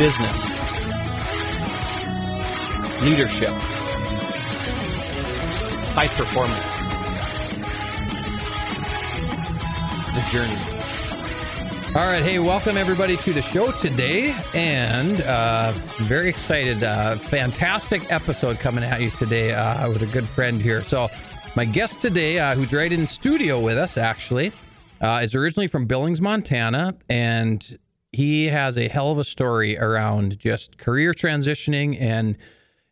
business, leadership, high performance, the journey. All right, hey, welcome everybody to the show today, and uh, very excited. Uh, fantastic episode coming at you today uh, with a good friend here. So, my guest today, uh, who's right in studio with us, actually, uh, is originally from Billings, Montana, and he has a hell of a story around just career transitioning and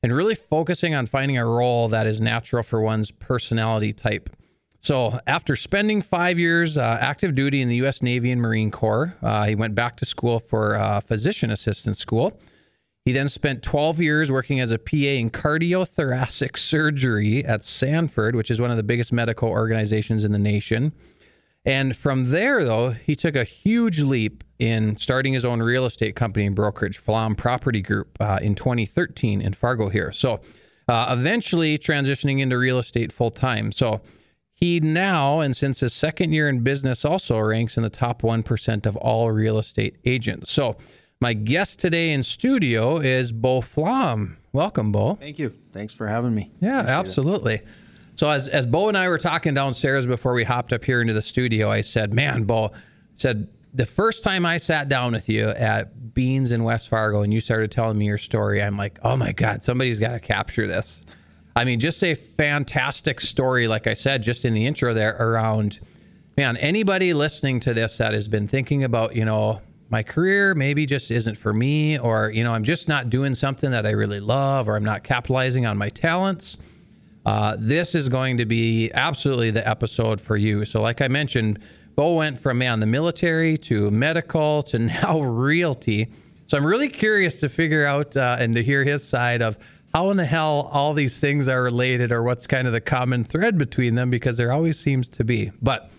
and really focusing on finding a role that is natural for one's personality type. So, after spending five years uh, active duty in the U.S. Navy and Marine Corps, uh, he went back to school for uh, physician assistant school. He then spent 12 years working as a PA in cardiothoracic surgery at Sanford, which is one of the biggest medical organizations in the nation. And from there, though, he took a huge leap in starting his own real estate company and brokerage, Flom Property Group, uh, in 2013 in Fargo here. So, uh, eventually transitioning into real estate full time. So, he now, and since his second year in business, also ranks in the top 1% of all real estate agents. So, my guest today in studio is Beau Flom. Welcome, Beau. Thank you. Thanks for having me. Yeah, Appreciate absolutely. It. So, as, as Beau and I were talking downstairs before we hopped up here into the studio, I said, Man, Beau, said, the first time I sat down with you at Beans in West Fargo and you started telling me your story, I'm like, oh my God, somebody's got to capture this. I mean, just a fantastic story, like I said, just in the intro there around, man, anybody listening to this that has been thinking about, you know, my career maybe just isn't for me, or, you know, I'm just not doing something that I really love, or I'm not capitalizing on my talents. Uh, this is going to be absolutely the episode for you. So, like I mentioned, Beau went from man the military to medical to now realty. So I'm really curious to figure out uh, and to hear his side of how in the hell all these things are related or what's kind of the common thread between them because there always seems to be. But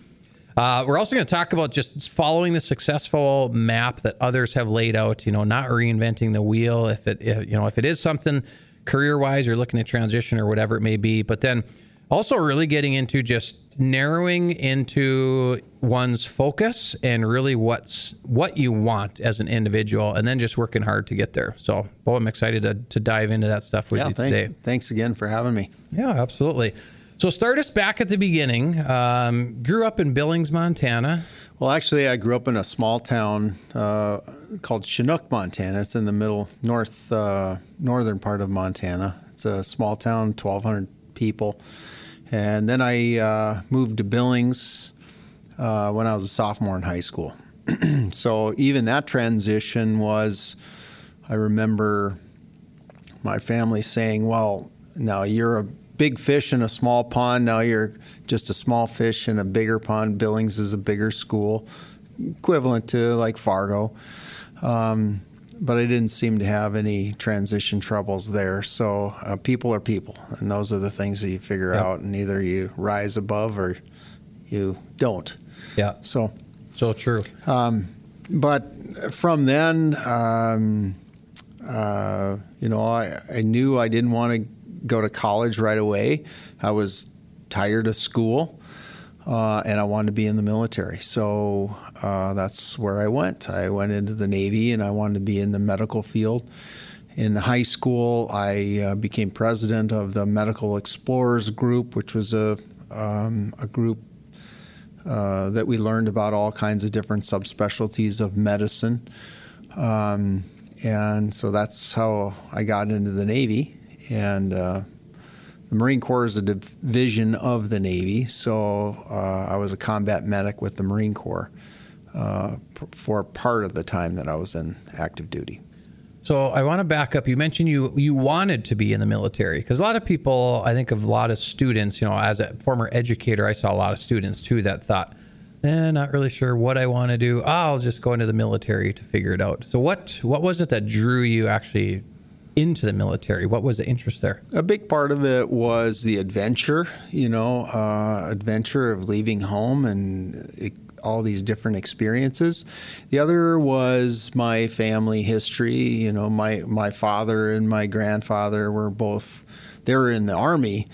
uh, we're also going to talk about just following the successful map that others have laid out. You know, not reinventing the wheel if it if, you know if it is something career wise you're looking to transition or whatever it may be. But then also really getting into just narrowing into one's focus and really what's what you want as an individual and then just working hard to get there. So well i'm excited to, to dive into that stuff with yeah, you thank, today. thanks again for having me. Yeah absolutely. So start us back at the beginning. Um, grew up in billings montana. Well actually i grew up in a small town uh, called chinook montana. It's in the middle north uh, northern part of montana. It's a small town 1200 people and then I uh, moved to Billings uh, when I was a sophomore in high school. so even that transition was, I remember my family saying, well, now you're a big fish in a small pond. Now you're just a small fish in a bigger pond. Billings is a bigger school, equivalent to like Fargo. Um, but I didn't seem to have any transition troubles there. So uh, people are people, and those are the things that you figure yep. out, and either you rise above or you don't. Yeah. So. So true. Um, but from then, um, uh, you know, I, I knew I didn't want to go to college right away. I was tired of school. Uh, and I wanted to be in the military. So uh, that's where I went. I went into the Navy and I wanted to be in the medical field. In high school, I uh, became president of the Medical Explorers Group, which was a, um, a group uh, that we learned about all kinds of different subspecialties of medicine. Um, and so that's how I got into the Navy. And uh, the Marine Corps is a division of the Navy, so uh, I was a combat medic with the Marine Corps uh, for part of the time that I was in active duty. So I want to back up. You mentioned you you wanted to be in the military because a lot of people, I think of a lot of students. You know, as a former educator, I saw a lot of students too that thought, "Eh, not really sure what I want to do. I'll just go into the military to figure it out." So what what was it that drew you actually into the military? What was the interest there? A big part of it was the adventure, you know, uh, adventure of leaving home and it, all these different experiences. The other was my family history. You know, my my father and my grandfather were both they were in the army,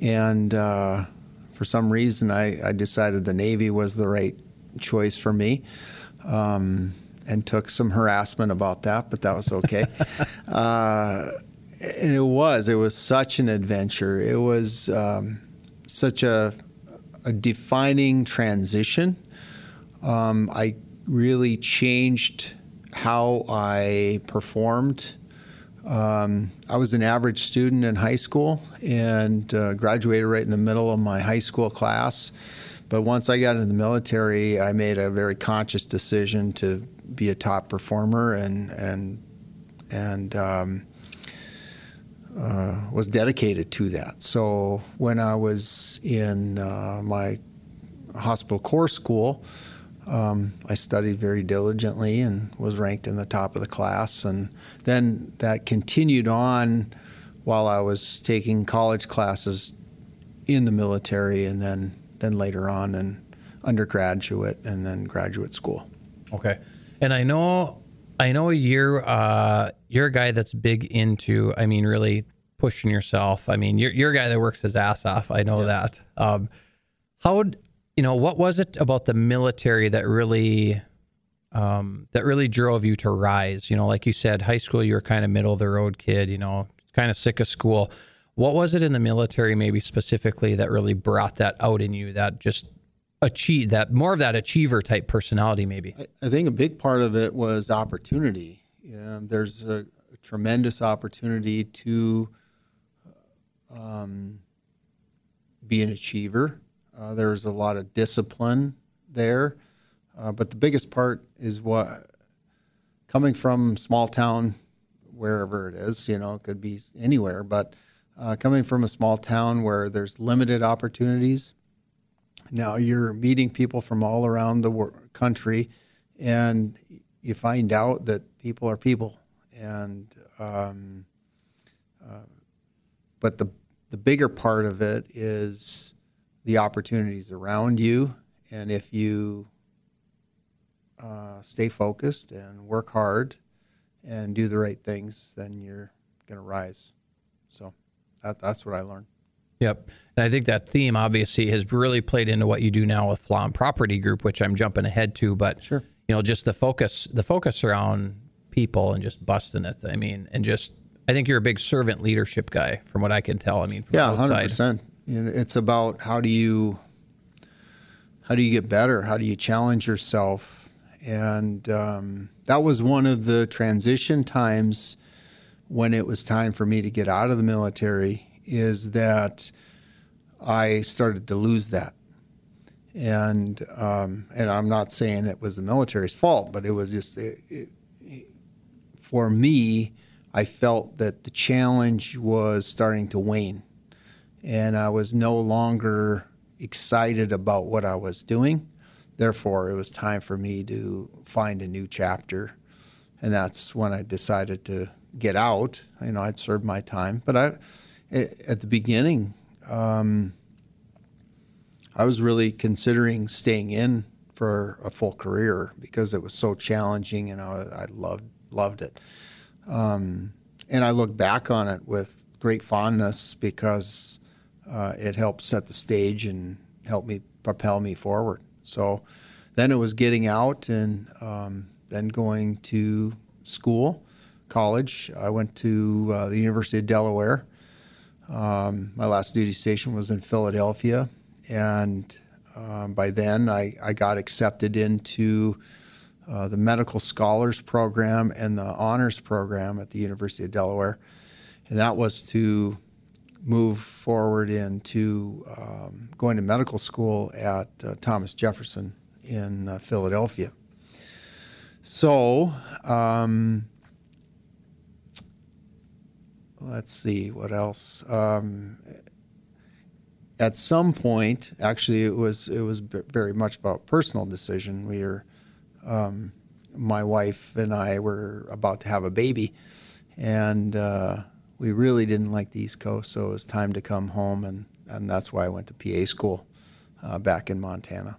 and uh, for some reason I, I decided the Navy was the right choice for me. Um, and took some harassment about that, but that was okay. uh, and it was it was such an adventure. It was um, such a, a defining transition. Um, I really changed how I performed. Um, I was an average student in high school and uh, graduated right in the middle of my high school class. But once I got into the military, I made a very conscious decision to be a top performer and and and um, uh, was dedicated to that. So when I was in uh, my hospital corps school, um, I studied very diligently and was ranked in the top of the class. And then that continued on while I was taking college classes in the military and then, then later on in undergraduate and then graduate school. Okay. And I know I know you're uh, you're a guy that's big into I mean really pushing yourself. I mean you're you're a guy that works his ass off. I know yes. that. Um, how would you know what was it about the military that really um, that really drove you to rise? You know, like you said, high school you were kind of middle of the road kid. You know, kind of sick of school. What was it in the military, maybe specifically, that really brought that out in you? That just achieve that more of that achiever type personality, maybe. I, I think a big part of it was opportunity. there's a, a, tremendous opportunity to um, be an achiever uh, there's a lot of discipline there, uh, but the biggest part is what coming from small town, wherever it is. You know, it could be anywhere, but uh, coming from a small town where there's limited opportunities. Now you're meeting people from all around the wor- country, and you find out that people are people, and um, uh, but the the bigger part of it is the opportunities around you. And if you uh, stay focused and work hard and do the right things, then you're going to rise. So that, that's what I learned. Yep. And I think that theme obviously has really played into what you do now with Flom Property Group, which I'm jumping ahead to. But sure. you know, just the focus the focus around people and just busting it. I mean, and just I think you're a big servant leadership guy from what I can tell. I mean, from yeah, hundred percent. You know, it's about how do you how do you get better? How do you challenge yourself? And um, that was one of the transition times when it was time for me to get out of the military. Is that I started to lose that, and um, and I'm not saying it was the military's fault, but it was just it, it, for me. I felt that the challenge was starting to wane and I was no longer excited about what I was doing. Therefore, it was time for me to find a new chapter. And that's when I decided to get out. You know, I'd served my time. But I, at the beginning, um, I was really considering staying in for a full career because it was so challenging and I, I loved loved it. Um, and I look back on it with great fondness because uh, it helped set the stage and help me propel me forward. So then it was getting out and um, then going to school, college. I went to uh, the University of Delaware. Um, my last duty station was in Philadelphia, and um, by then I, I, got accepted into uh, the medical scholars program and the honors program at the University of Delaware, and that was to move forward into um, going to medical school at uh, Thomas Jefferson in uh, Philadelphia. So, um, let's see what else. Um, at some point, actually, it was it was very much about personal decision. We were, um, my wife and I were about to have a baby, and uh, we really didn't like the East Coast, so it was time to come home, and, and that's why I went to PA school uh, back in Montana.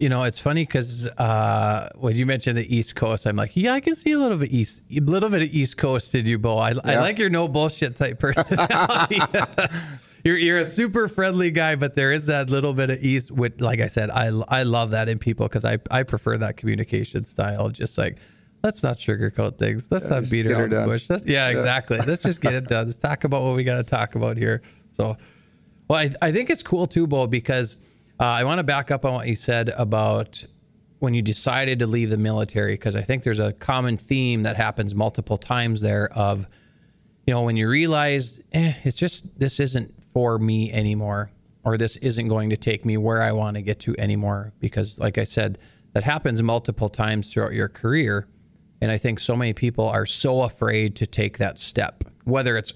You know, it's funny because uh, when you mentioned the East Coast, I'm like, yeah, I can see a little bit east, a little bit of East Coast in you, Beau. I, yeah. I like your no bullshit type personality. you're you're a super friendly guy, but there is that little bit of East. With like I said, I I love that in people because I I prefer that communication style. Just like let's not sugarcoat things. Let's Yeah, not beat around the bush. Let's, yeah, exactly. Let's just get it done. Let's talk about what we got to talk about here. So, well, I, I think it's cool too, Beau, because uh, I want to back up on what you said about when you decided to leave the military, because I think there's a common theme that happens multiple times there of, you know, when you realize, eh, it's just, this isn't for me anymore, or this isn't going to take me where I want to get to anymore. Because, like I said, that happens multiple times throughout your career. And I think so many people are so afraid to take that step, whether it's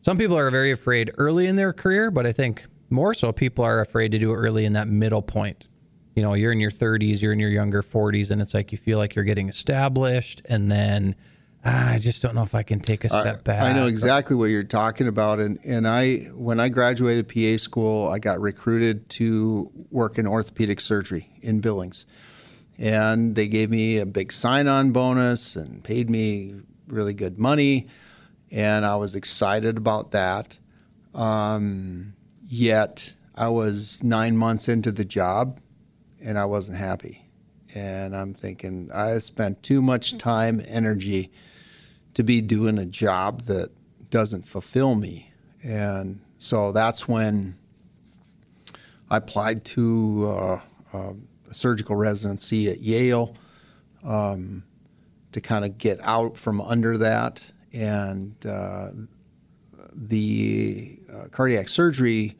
some people are very afraid early in their career, but I think more so people are afraid to do it early in that middle point. You know, you're in your 30s, you're in your younger 40s, and it's like you feel like you're getting established, and then ah, I just don't know if I can take a step back. I know exactly what you're talking about, and and I when I graduated PA school, I got recruited to work in orthopedic surgery in Billings, and they gave me a big sign-on bonus and paid me really good money, and I was excited about that. Um, yet I was nine months into the job, and I wasn't happy, and I'm thinking I spent too much time, energy to be doing a job that doesn't fulfill me. And so that's when I applied to uh, uh, a surgical residency at Yale um, to kind of get out from under that. And uh, the uh, cardiac surgery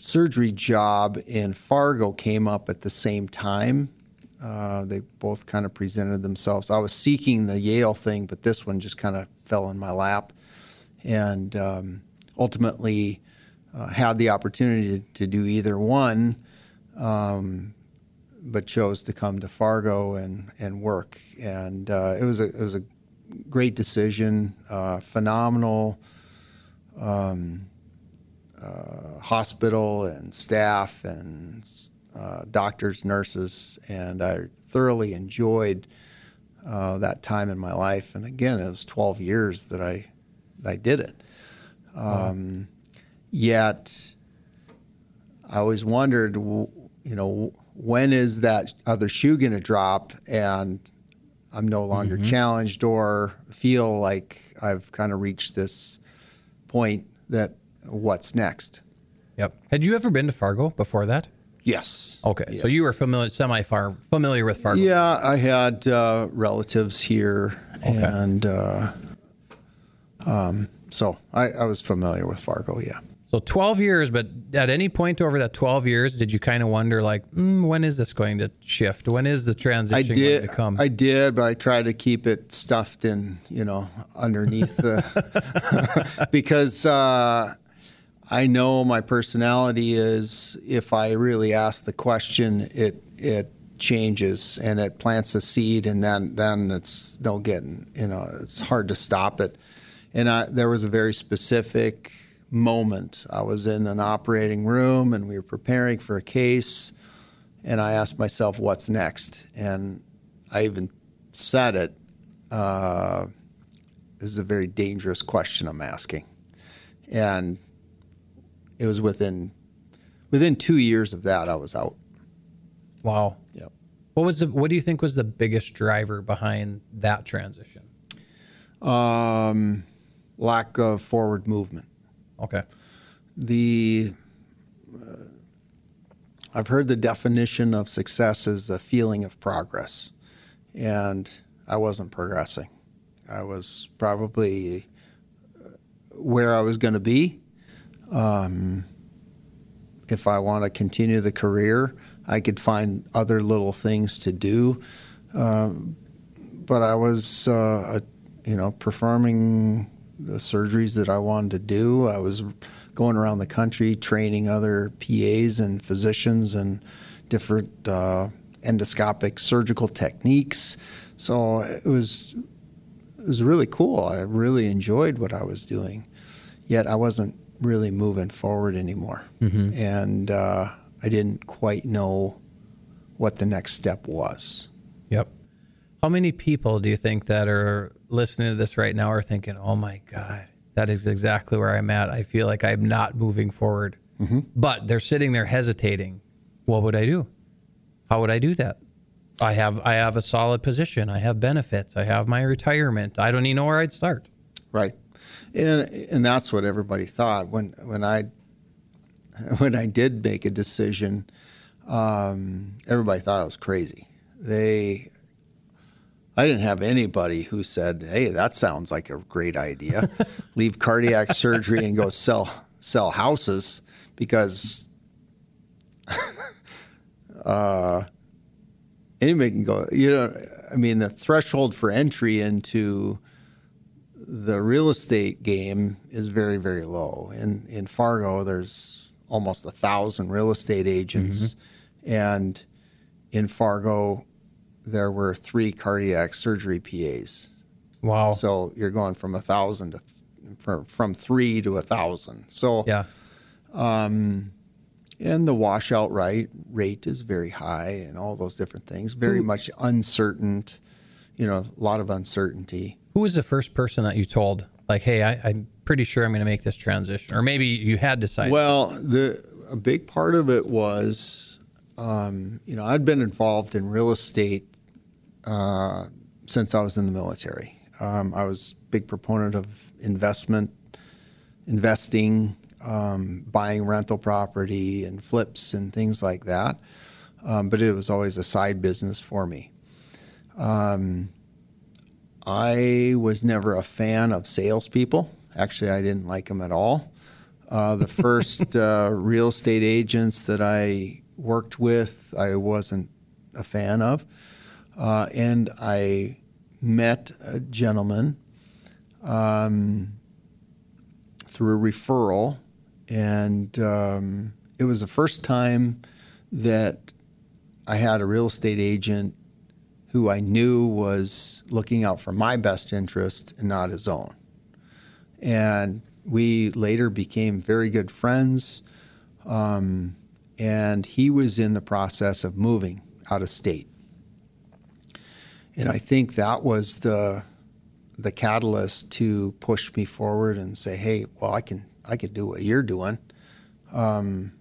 surgery job in Fargo came up at the same time. Uh, they both kind of presented themselves. I was seeking the Yale thing, but this one just kind of fell in my lap, and um, ultimately uh, had the opportunity to, to do either one, um, but chose to come to Fargo and and work. And uh, it was a it was a great decision, uh, phenomenal um, uh, hospital and staff and uh, doctors, nurses, and I thoroughly enjoyed uh, that time in my life. And again, it was 12 years that I I did it. Um, Yet, I always wondered, you know, when is that other shoe going to drop, and I'm no longer challenged or feel like I've kind of reached this point that what's next? Yep. Had you ever been to Fargo before that? Yes. Okay, so you were familiar, semi far familiar with Fargo. Yeah, I had uh, relatives here, and uh, um, so I, I was familiar with Fargo. Yeah. So 12 years, but at any point over that 12 years, did you kind of wonder, like, mm, when is this going to shift? When is the transition I did. going to come? I did, but I tried to keep it stuffed in, you know, underneath the because uh, I know my personality is if I really ask the question, it it changes and it plants a seed, and then then it's no getting, you know, it's hard to stop it. And I, there was a very specific moment. I was in an operating room, and we were preparing for a case and I asked myself, "What's next?" And I even said it. Uh, this is a very dangerous question I'm asking, and it was within within two years of that I was out. wow. Yep. What was the? What do you think was the biggest driver behind that transition? Um, lack of forward movement. Okay. The uh, I've heard the definition of success is a feeling of progress, and I wasn't progressing. I was probably uh, where I was going to be. Um, if I want to continue the career, I could find other little things to do. Um, but I was, uh, you know, performing the surgeries that I wanted to do. I was going around the country training other PAs and physicians and different uh, endoscopic surgical techniques. So it was it was really cool. I really enjoyed what I was doing, yet I wasn't really moving forward anymore, and uh, I didn't quite know what the next step was. Yep. How many people do you think that are listening to this right now are thinking, "Oh my God, That is exactly where I'm at. I feel like I'm not moving forward. But they're sitting there hesitating. What would I do? How would I do that? I have I have a solid position. I have benefits. I have my retirement. I don't even know where I'd start. Right, and and that's what everybody thought when when I when I did make a decision. Um, everybody thought I was crazy. They, I didn't have anybody who said, "Hey, that sounds like a great idea. Leave cardiac surgery and go sell sell houses," because uh, anybody can go. You know, I mean, the threshold for entry into the real estate game is very, very low. In in Fargo, there's almost a thousand real estate agents, mm-hmm. and in Fargo, there were three cardiac surgery PAs. Wow. So you're going from a thousand to from from three to a thousand. So yeah. Um, and the washout rate rate is very high, and all those different things. Very much uncertain. You know, a lot of uncertainty. Who was the first person that you told, like, hey, I, I'm pretty sure I'm going to make this transition? Or maybe you had decided. Well, the a big part of it was, um, you know, I'd been involved in real estate uh, since I was in the military. Um, I was a big proponent of investment, investing, um, buying rental property and flips and things like that. Um, but it was always a side business for me. Um, I was never a fan of salespeople. Actually, I didn't like them at all. Uh, the first uh, real estate agents that I worked with, I wasn't a fan of. Uh, and I met a gentleman um, through a referral, and um, it was the first time that I had a real estate agent who I knew was looking out for my best interest and not his own. And we later became very good friends. Um, and he was in the process of moving out of state. And I think that was the the catalyst to push me forward and say, "Hey, well, I can I can do what you're doing. Um,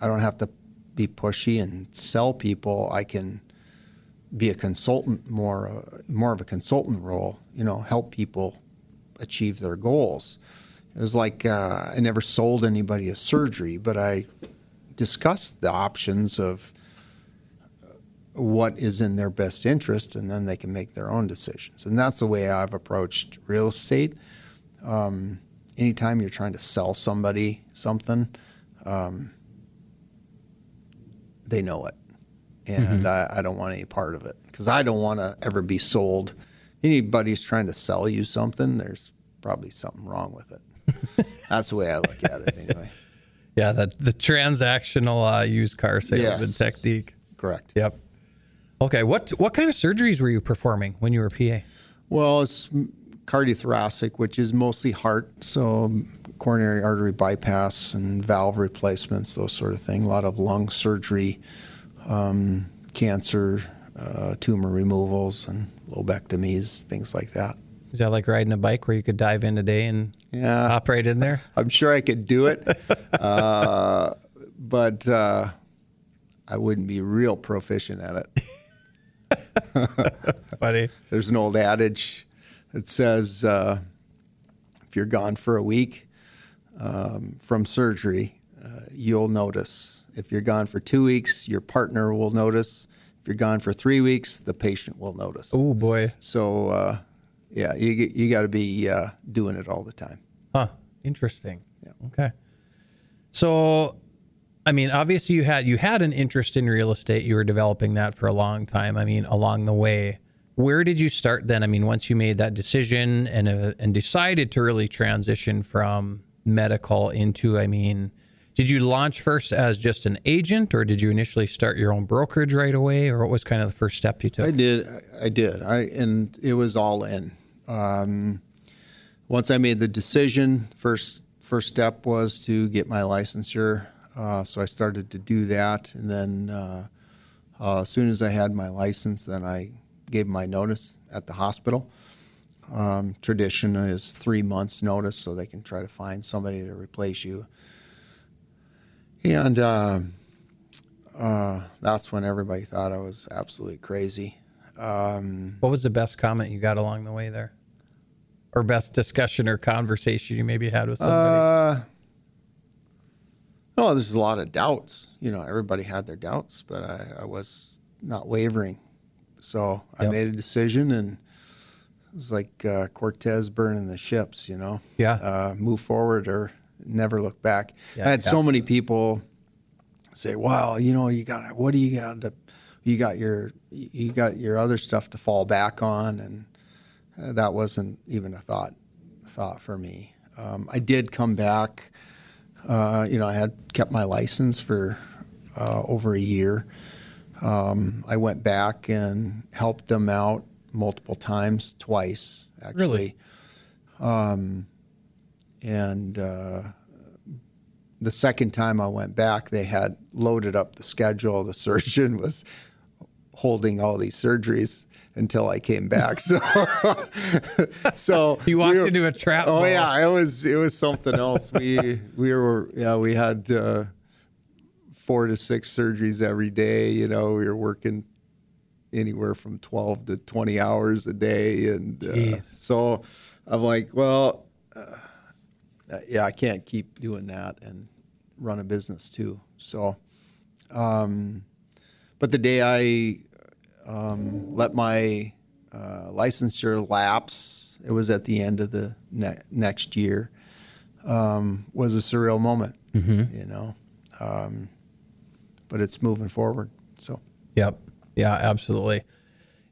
I don't have to be pushy and sell people. I can be a consultant more uh, more of a consultant role. You know, help people achieve their goals. It was like uh, I never sold anybody a surgery, but I discussed the options of what is in their best interest, and then they can make their own decisions. And that's the way I've approached real estate. Um, anytime you're trying to sell somebody something, um, they know it, and I, I don't want any part of it because I don't want to ever be sold. Anybody's trying to sell you something, there's probably something wrong with it. that's the way I look at it, anyway. yeah, the, the transactional uh, used car salesman Yes. technique. Correct. Yep. Okay. What what kind of surgeries were you performing when you were PA? Well, it's cardiothoracic, which is mostly heart, so coronary artery bypass and valve replacements, those sort of thing. A lot of lung surgery, um, cancer, uh, tumor removals, and lobectomies, things like that. Is that like riding a bike where you could dive in today and Yeah, right in there? I'm sure I could do it, uh, but uh, I wouldn't be real proficient at it. Buddy. There's an old adage that says uh, if you're gone for a week um, from surgery, uh, you'll notice. If you're gone for two weeks, your partner will notice. If you're gone for three weeks, the patient will notice. Oh boy. So, uh, yeah, you, you got to be uh, doing it all the time. Huh. Interesting. Yeah. Okay. So, I mean, obviously you had you had an interest in real estate. You were developing that for a long time. I mean, along the way, where did you start then? I mean, once you made that decision and uh, and decided to really transition from medical into, I mean, did you launch first as just an agent, or did you initially start your own brokerage right away, or what was kind of the first step you took? I did. I did. I and it was all in. Um, once I made the decision, first first step was to get my licensure. Uh, so I started to do that, and then uh, uh, as soon as I had my license, then I gave my notice at the hospital. Um, tradition is three months' notice, so they can try to find somebody to replace you. And uh, uh, that's when everybody thought I was absolutely crazy. Um, What was the best comment you got along the way there? Or best discussion or conversation you maybe had with somebody? Uh, oh, there's a lot of doubts. You know, everybody had their doubts, but I, I was not wavering. So I Yep. made a decision, and it was like uh, Cortez burning the ships. You know, Yeah. uh, move forward or never look back. Yeah, I had so many people say, "Well, you know, you got what do you got to, you got your you got your other stuff to fall back on," and uh, that wasn't even a thought thought for me. Um, I did come back. Uh, you know, I had kept my license for uh, over a year. Um, I went back and helped them out multiple times, twice actually. Um, and uh, the second time I went back, they had loaded up the schedule. The surgeon was holding all these surgeries until I came back. So, so You walked we were- into a trap. Oh ball. yeah, it was it was something else. We we were yeah we had uh, four to six surgeries every day. You know, we were working anywhere from twelve to twenty hours a day, and uh, so I'm like, well, uh, yeah, I can't keep doing that and run a business too. So, um, but the day I um, let my uh, licensure lapse, it was at the end of the ne- next year, um, was a surreal moment, you know. Um, but it's moving forward. So, Yep. Yeah, absolutely.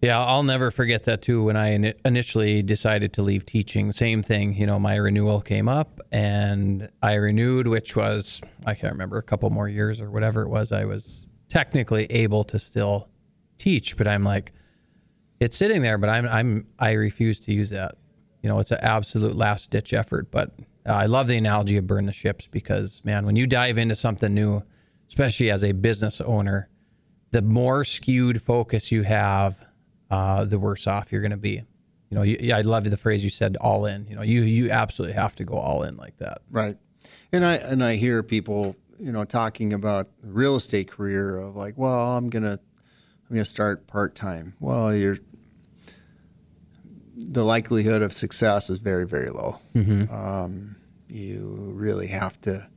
Yeah, I'll never forget that too. When I ini- initially decided to leave teaching, same thing. You know, my renewal came up and I renewed, which was, I can't remember, a couple more years or whatever it was. I was technically able to still teach, but I'm like, it's sitting there, but I'm, I'm, I refuse to use that. You know, it's an absolute last ditch effort. But uh, I love the analogy of burn the ships because, man, when you dive into something new, especially as a business owner, the more skewed focus you have, uh, the worse off you're going to be. You know, you, I love the phrase you said, "all in." You know, you you absolutely have to go all in like that. right. And I and I hear people, you know, talking about real estate career of like, well, I'm gonna I'm gonna start part time. Well, you're the likelihood of success is very very low. Um, you really have to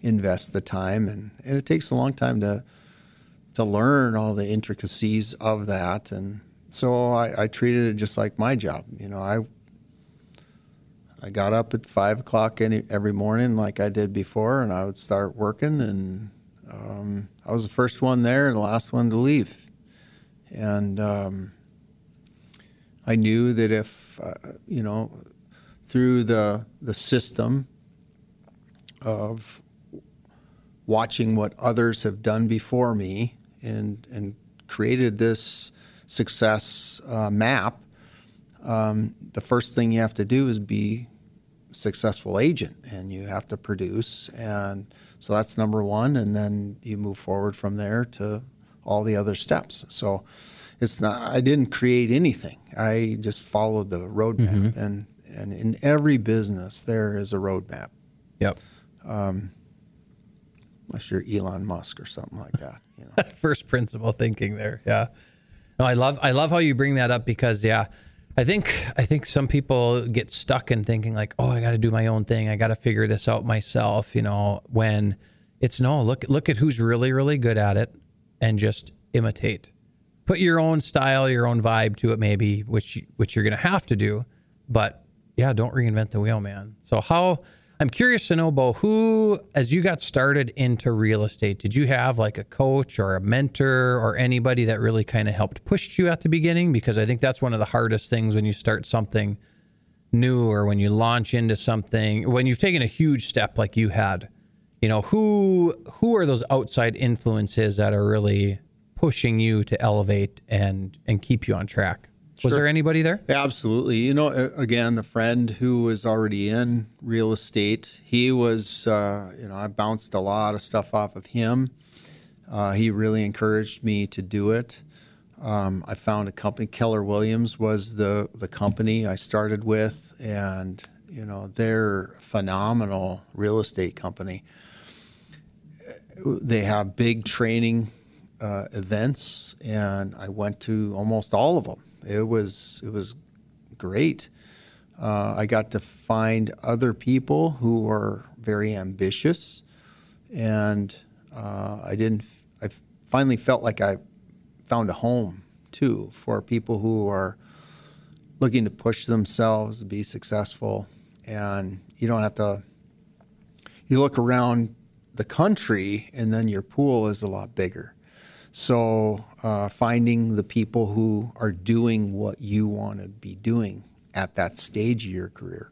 invest the time, and, and it takes a long time to to learn all the intricacies of that. And so I, I treated it just like my job. You know, I I got up at five o'clock any, every morning like I did before, and I would start working. And um, I was the first one there and the last one to leave. And um, I knew that if uh, you know through the the system of watching what others have done before me and and created this success uh, map um, the first thing you have to do is be a successful agent and you have to produce and so that's number one and then you move forward from there to all the other steps so it's not i didn't create anything i just followed the roadmap and and in every business there is a roadmap Yep. unless you're elon musk or something like that you know First principle thinking there. Yeah. No, I love I love how you bring that up because yeah, I think I think some people get stuck in thinking like, oh, I got to do my own thing. I got to figure this out myself. You know, when it's no look look at who's really really good at it and just imitate. Put your own style, your own vibe to it, maybe, which which you're gonna have to do. But yeah, don't reinvent the wheel, man. So how I'm curious to know, Beau, who, as you got started into real estate, did you have like a coach or a mentor or anybody that really kind of helped push you at the beginning? Because I think that's one of the hardest things when you start something new or when you launch into something, when you've taken a huge step like you had. You know, who who are those outside influences that are really pushing you to elevate and and keep you on track? Was there anybody there? Absolutely. You know, again, the friend who was already in real estate, he was, uh, you know, I bounced a lot of stuff off of him. Uh, he really encouraged me to do it. Um, I found a company. Keller Williams was the the company I started with, and you know they're a phenomenal real estate company. They have big training uh, events, and I went to almost all of them. It was it was great. Uh, I got to find other people who are very ambitious, and uh, I didn't. I finally felt like I found a home too for people who are looking to push themselves to be successful, and you don't have to. You look around the country, and then your pool is a lot bigger. So, uh, finding the people who are doing what you want to be doing at that stage of your career.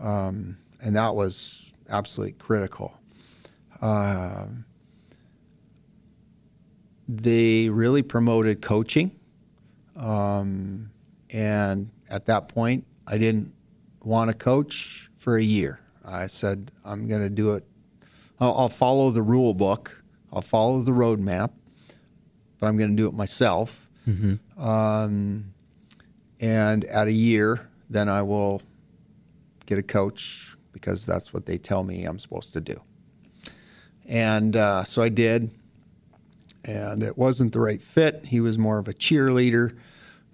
Um, and that was absolutely critical. Uh, they really promoted coaching. Um, and at that point, I didn't want to coach for a year. I said, I'm going to do it. I'll, I'll, follow the rule book, I'll follow the roadmap, but I'm going to do it myself. Mm-hmm. Um, and at a year, then I will get a coach because that's what they tell me I'm supposed to do. And uh, so I did, and it wasn't the right fit. He was more of a cheerleader,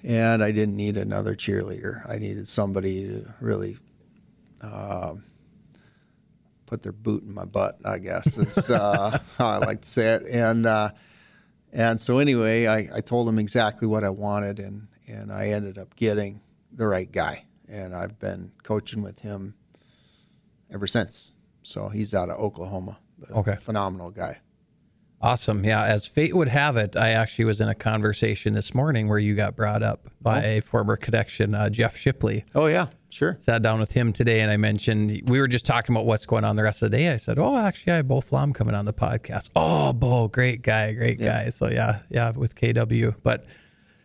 and I didn't need another cheerleader. I needed somebody to really uh, put their boot in my butt, I guess is uh, how I like to say it. And uh, and so anyway, I, I told him exactly what I wanted, and and I ended up getting the right guy, and I've been coaching with him ever since. So he's out of Oklahoma. Okay, phenomenal guy. Awesome. Yeah. As fate would have it, I actually was in a conversation this morning where you got brought up by oh. a former connection, uh, Jeff Shipley. Oh, yeah. Sure. Sat down with him today and I mentioned, we were just talking about what's going on the rest of the day. I said, Oh, actually, I have Beau Flom coming on the podcast. Oh, Beau, great guy, great yeah. guy. So, yeah, yeah, with KW. But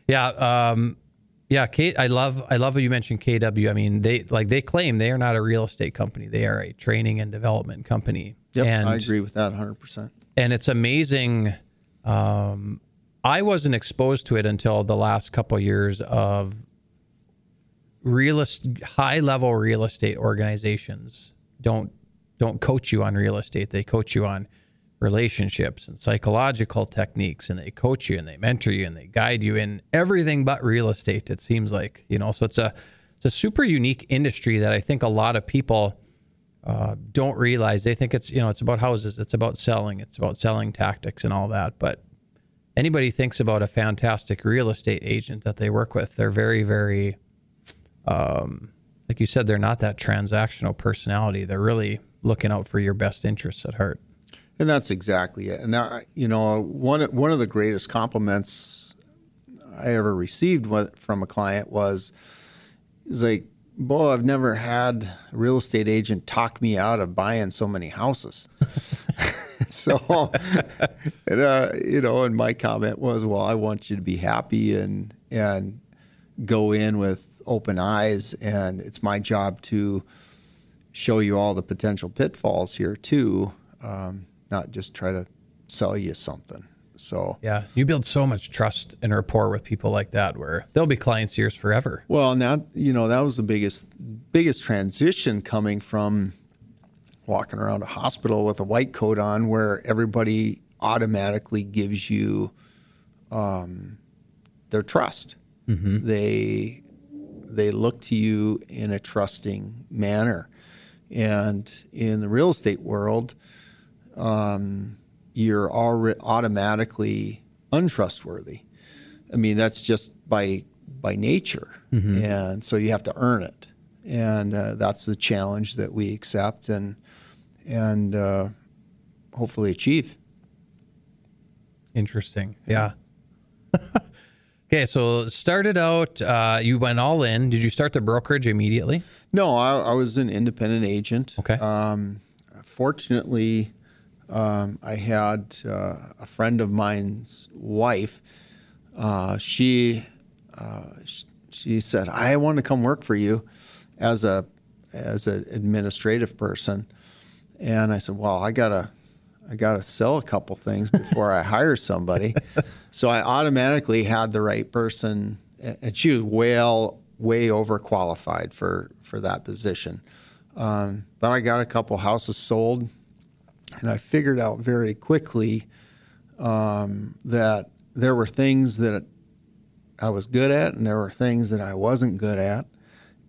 yeah, um, yeah, Kate, I love I love how you mentioned KW. I mean, they like they claim they are not a real estate company; they are a training and development company. Yep, and, I agree with that 100. And it's amazing. Um, I wasn't exposed to it until the last couple of years of real high level real estate organizations don't don't coach you on real estate. They coach you on relationships and psychological techniques and they coach you and they mentor you and they guide you in everything but real estate it seems like you know so it's a it's a super unique industry that i think a lot of people uh, don't realize they think it's you know it's about houses it's about selling it's about selling tactics and all that. But anybody thinks about a fantastic real estate agent that they work with they're very very um, like you said they're not that transactional personality. They're really looking out for your best interests at heart. And that's exactly it. And now, you know, one one of the greatest compliments I ever received from a client was, "Is like, boy, I've never had a real estate agent talk me out of buying so many houses." so, and, uh, you know, and my comment was, "Well, I want you to be happy and and go in with open eyes, and it's my job to." show you all the potential pitfalls here too. Um, not just try to sell you something. So yeah, you build so much trust and rapport with people like that, where they'll be clients yours forever. Well, now you know that was the biggest biggest transition coming from walking around a hospital with a white coat on, where everybody automatically gives you um, their trust. Mm-hmm. They they look to you in a trusting manner, and in the real estate world um, you're automatically untrustworthy. I mean, that's just by by nature, mm-hmm. and so you have to earn it, and uh, that's the challenge that we accept and and uh, hopefully achieve. Interesting, yeah. okay, so started out, uh, you went all in. Did you start the brokerage immediately? No, I, I was an independent agent. Okay. Um, fortunately, um, I had uh, a friend of mine's wife. Uh, she uh, she said, "I want to come work for you as a as an administrative person," and I said, "Well, I gotta I got to sell a couple things before I hire somebody. So I automatically had the right person, and she was well, way overqualified for, for that position. Um, but I got a couple houses sold, and I figured out very quickly um, that there were things that I was good at, and there were things that I wasn't good at.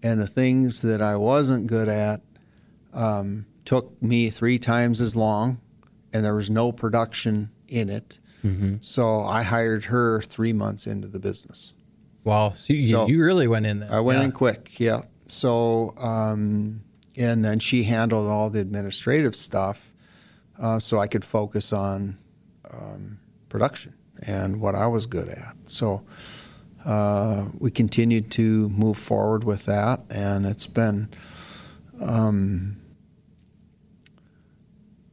And the things that I wasn't good at um, took me three times as long, and there was no production in it. Mm-hmm. So I hired her three months into the business. Wow, so you, so you really went in there. I went yeah. in quick, yeah. So, um, and then she handled all the administrative stuff, uh, so I could focus on um, production and what I was good at. So uh, we continued to move forward with that, and it's been um,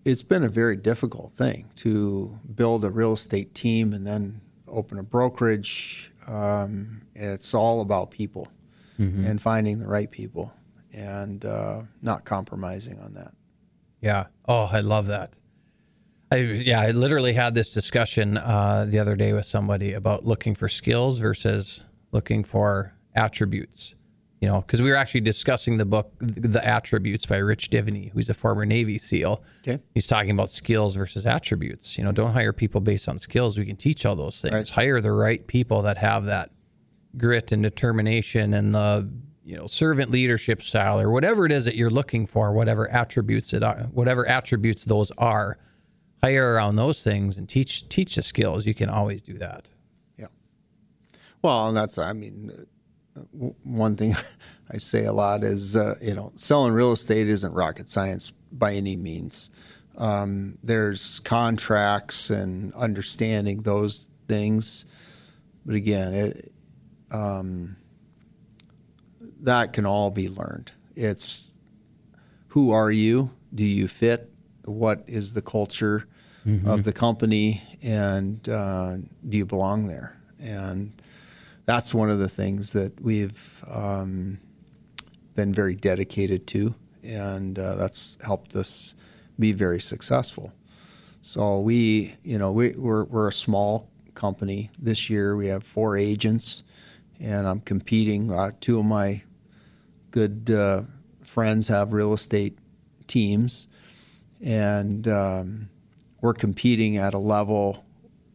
it's been a very difficult thing to build a real estate team and then open a brokerage. Um, it's all about people mm-hmm. and finding the right people and uh, not compromising on that. Yeah. Oh, I love that. I, yeah, I literally had this discussion uh, the other day with somebody about looking for skills versus looking for attributes. You know, because we were actually discussing the book, The Attributes by Rich Diviney, who's a former Navy SEAL. Okay. He's talking about skills versus attributes. You know, don't hire people based on skills. We can teach all those things. Right. Hire the right people that have that grit and determination and the you know servant leadership style or whatever it is that you're looking for, whatever attributes it are, whatever attributes those are hire around those things and teach teach the skills. You can always do that. Yeah. Well, and that's I mean, uh, one thing I say a lot is uh, you know selling real estate isn't rocket science by any means. Um, there's contracts and understanding those things, but again, it, um, that can all be learned. It's who are you? Do you fit? What is the culture? mm-hmm. of the company, and uh, do you belong there? And that's one of the things that we've um, been very dedicated to, and uh, that's helped us be very successful. So we, you know, we, we're, we're a small company. This year we have four agents, and I'm competing. Uh, two of my good uh, friends have real estate teams, and um, we're competing at a level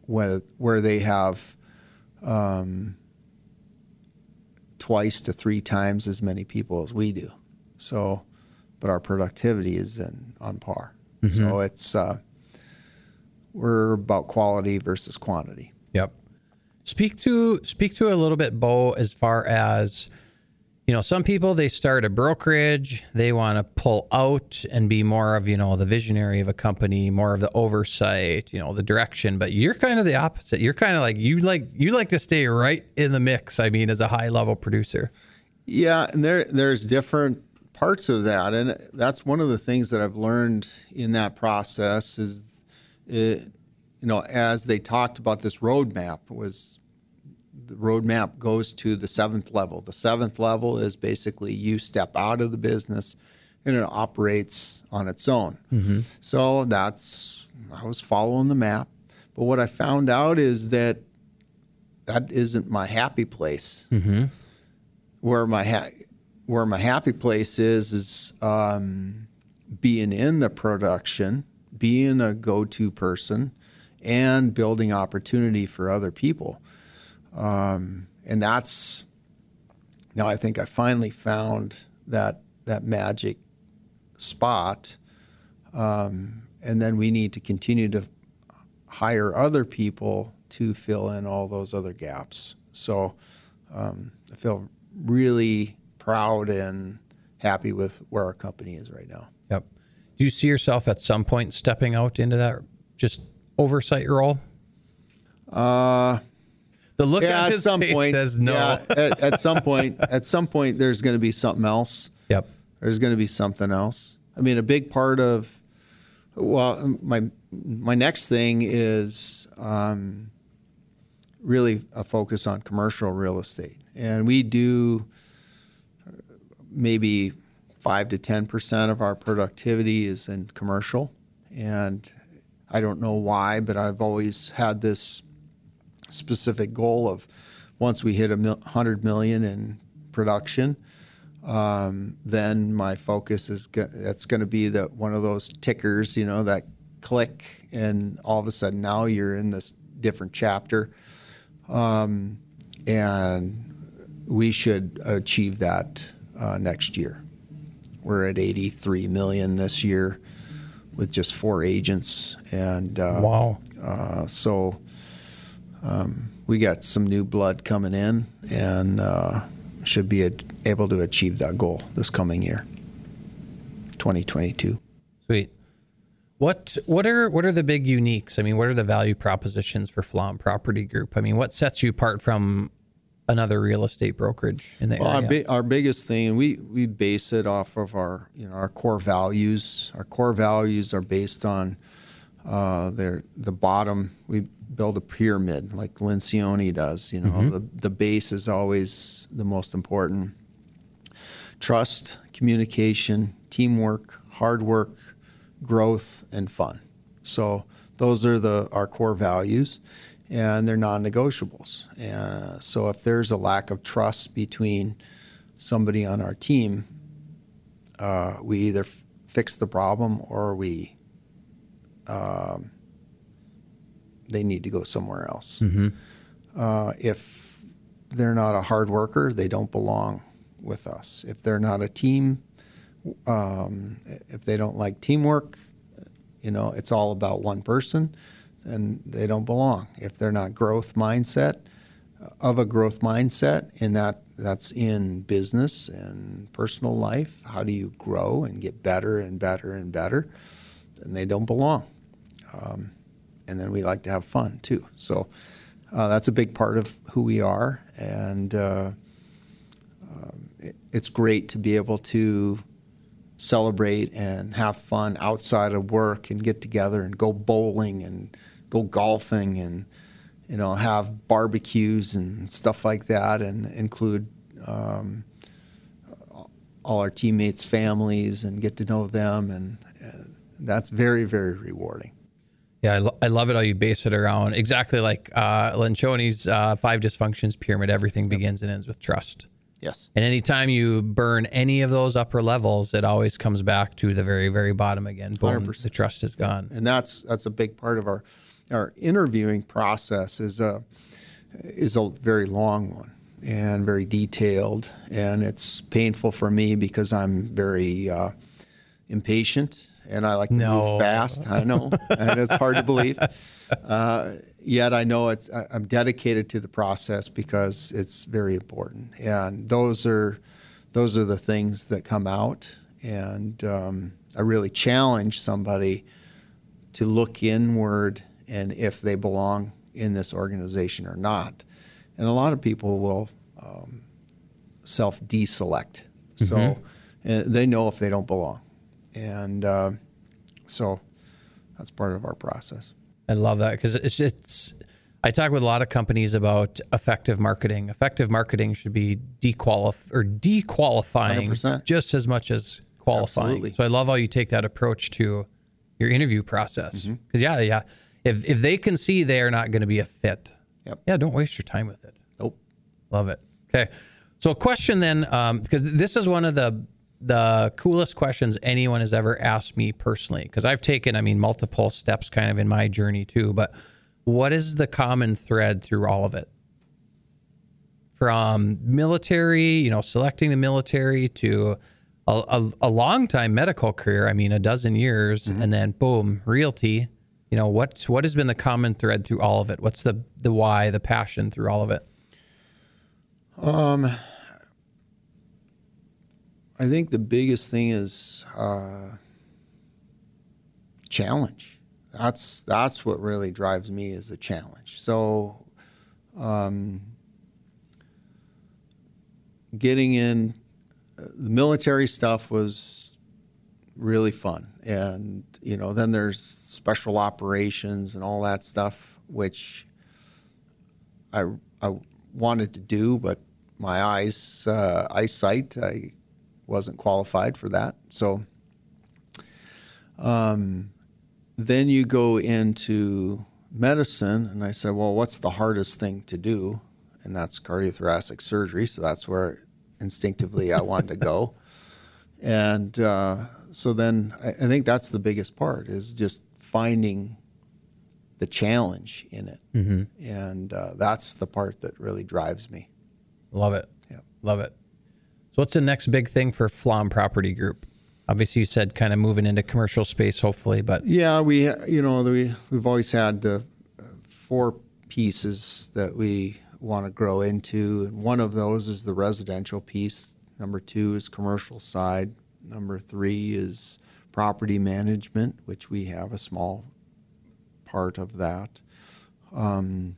where, where they have um, twice to three times as many people as we do. So, but our productivity is in, on par. Mm-hmm. So it's uh, we're about quality versus quantity. Yep. Speak to speak to a little bit, Beau, as far as you know, some people they start a brokerage, they want to pull out and be more of, you know, the visionary of a company, more of the oversight, you know, the direction, but you're kind of the opposite. You're kind of like you like you like to stay right in the mix, I mean, as a high level producer. Yeah, and there there's different parts of that and that's one of the things that I've learned in that process is it, you know, as they talked about this roadmap was the roadmap goes to the seventh level. The seventh level is basically you step out of the business and it operates on its own. Mm-hmm. So that's, I was following the map. But what I found out is that that isn't my happy place. Mm-hmm. Where my ha- where my happy place is is um, being in the production, being a go-to person, and building opportunity for other people. Um, and that's now I think I finally found that that magic spot. Um, and then we need to continue to hire other people to fill in all those other gaps. So um, I feel really proud and happy with where our company is right now. Yep. Do you see yourself at some point stepping out into that just oversight role? Uh, the look yeah, at some point says no. Yeah, at, at, some point, at some point, there's going to be something else. Yep. There's going to be something else. I mean, a big part of well, my my next thing is um, really a focus on commercial real estate, and we do maybe five to ten percent of our productivity is in commercial, and I don't know why, but I've always had this specific goal of once we hit a mil- hundred million in production, um, then my focus is go- that's going to be the one of those tickers, you know, that click, and all of a sudden now you're in this different chapter, um, and we should achieve that uh, next year. We're at 83 million this year with just four agents, and uh, Wow. uh, so um, we got some new blood coming in, and uh, should be able to achieve that goal this coming year, 2022. Sweet. What what are what are the big uniques? I mean, what are the value propositions for Flom Property Group? I mean, what sets you apart from another real estate brokerage in the Well, our, area? bi- our biggest thing, we, we base it off of our you know our core values. Our core values are based on uh, the bottom. We build a pyramid like Lencioni does. You know, the the base is always the most important. Trust, communication, teamwork, hard work, growth, and fun. So those are the our core values, and they're non-negotiables. And so if there's a lack of trust between somebody on our team, uh, we either f- fix the problem or we um, they need to go somewhere else. Uh, if they're not a hard worker, they don't belong with us. If they're not a team, um, if they don't like teamwork, you know, it's all about one person, and they don't belong. If they're not growth mindset, of a growth mindset, and that that's in business and personal life, how do you grow and get better and better and better? Then they don't belong. Um, and then we like to have fun too. So uh, that's a big part of who we are, and uh, um, it, it's great to be able to celebrate and have fun outside of work and get together and go bowling and go golfing and you know have barbecues and stuff like that and include um, all our teammates families and get to know them and, and that's very very rewarding Yeah, I, lo- I love it how you base it around exactly like uh, Lencioni's uh, five dysfunctions pyramid. Everything begins and ends with trust. yes And anytime you burn any of those upper levels, it always comes back to the very, very bottom again. Boom, 100%. the trust is gone. and that's that's a big part of our our interviewing process is a is a very long one and very detailed and it's painful for me because I'm very uh, impatient and I like to No. move fast. I know, and it's hard to believe. Uh, yet I know it's I'm dedicated to the process because it's very important, and those are those are the things that come out. And um, I really challenge somebody to look inward and if they belong in this organization or not. And a lot of people will um, self deselect. So uh, they know if they don't belong. And uh, so that's part of our process. I love that because it's it's. I talk with a lot of companies about effective marketing. Effective marketing should be dequalif or dequalifying 100%. just as much as qualifying. Absolutely. So I love how you take that approach to your interview process. Mm-hmm. Because yeah, yeah, if if they can see they are not going to be a fit, Yep. yeah, don't waste your time with it. Nope. Love it. Okay. So a question then, um, because this is one of the the coolest questions anyone has ever asked me personally. Because I've taken, I mean, multiple steps kind of in my journey too. But what is the common thread through all of it? From military, you know, selecting the military to a, a, a long time medical career. I mean, a dozen years, mm-hmm. and then boom, realty. You know, what's what has been the common thread through all of it? What's the the why, the passion through all of it? Um, I think the biggest thing is uh, challenge. That's that's what really drives me is the challenge. So, um, getting in the military stuff was really fun, and you know then there's special operations and all that stuff, which I I wanted to do, but my eyes uh, eyesight I wasn't qualified for that. So um, then you go into medicine, and I said, well, what's the hardest thing to do? And that's cardiothoracic surgery. So that's where instinctively I wanted to go. And uh, so then I, I think that's the biggest part is just finding the challenge in it. And uh, that's the part that really drives me. Love it. Yeah. Love it. So, what's the next big thing for Flom Property Group? Obviously, you said kind of moving into commercial space, hopefully, but Yeah, we you know we we've always had the uh, four pieces that we want to grow into, and one of those is the residential piece. Number two is commercial side. Number three is property management, which we have a small part of that. Um,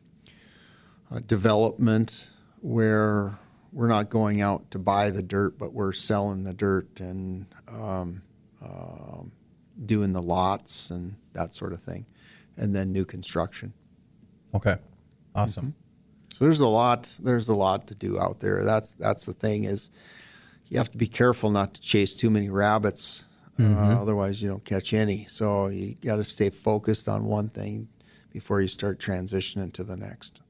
uh, development, where we're not going out to buy the dirt, but we're selling the dirt and um, um, doing the lots and that sort of thing, and then new construction. okay. Awesome. So there's a lot. There's a lot to do out there. That's that's the thing is, you have to be careful not to chase too many rabbits. Uh, otherwise, you don't catch any. So you got to stay focused on one thing before you start transitioning to the next.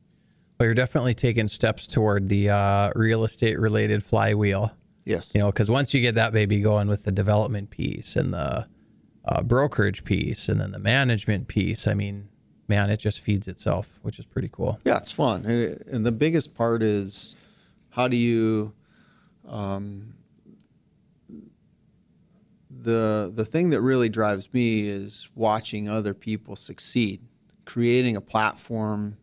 Well, you're definitely taking steps toward the uh, real estate related flywheel. Yes. You know, because once you get that baby going with the development piece and the uh, brokerage piece and then the management piece, I mean, man, it just feeds itself, which is pretty cool. Yeah, it's fun, and, it, and the biggest part is how do you um, the the thing that really drives me is watching other people succeed, creating a platform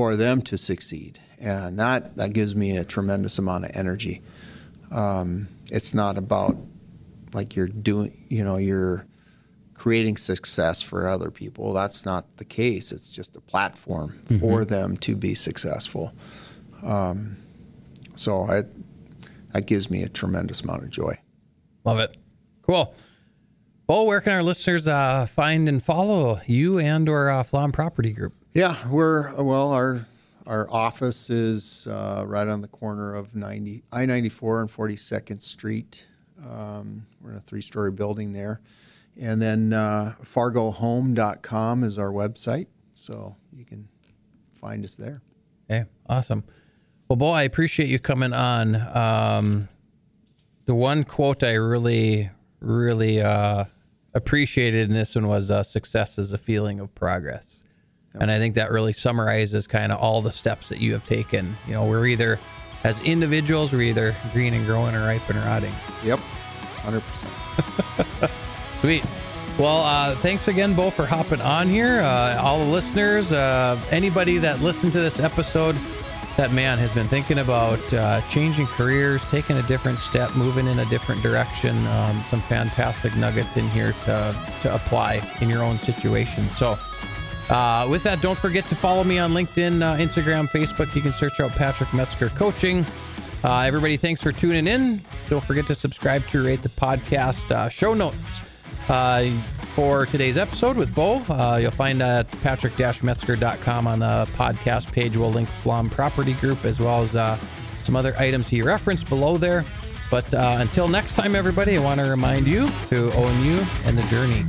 for them to succeed, and that that gives me a tremendous amount of energy. Um, it's not about like you're doing, you know, you're creating success for other people. That's not the case. It's just a platform for them to be successful. Um, so I, that gives me a tremendous amount of joy. Love it. Cool. Well, where can our listeners uh, find and follow you and or uh, Flom Property Group? Yeah, we're well. Our our office is uh, right on the corner of 90 I ninety four and Forty Second Street. Um, we're in a three story building there, and then uh, FargoHome.com is our website, so you can find us there. Okay, awesome. Well, boy, I appreciate you coming on. Um, the one quote I really, really uh, appreciated in this one was uh, "Success is a feeling of progress," and I think that really summarizes kind of all the steps that you have taken. You know, we're either as individuals, we're either green and growing or ripe and rotting. Yep, hundred percent. Sweet. Well, uh, thanks again, Beau, for hopping on here. Uh, all the listeners, uh, anybody that listened to this episode, that man has been thinking about uh, changing careers, taking a different step, moving in a different direction. Um, some fantastic nuggets in here to to apply in your own situation. So. Uh, with that, don't forget to follow me on LinkedIn, uh, Instagram, Facebook. You can search out Patrick Metzger Coaching. Uh, everybody, thanks for tuning in. Don't forget to subscribe to rate the podcast. Uh, show notes uh, for today's episode with Beau. Uh, you'll find at patrick-metzger.com on the podcast page. We'll link Flom Property Group as well as uh, some other items he referenced below there. But uh, until next time, everybody, I want to remind you to own you and the journey.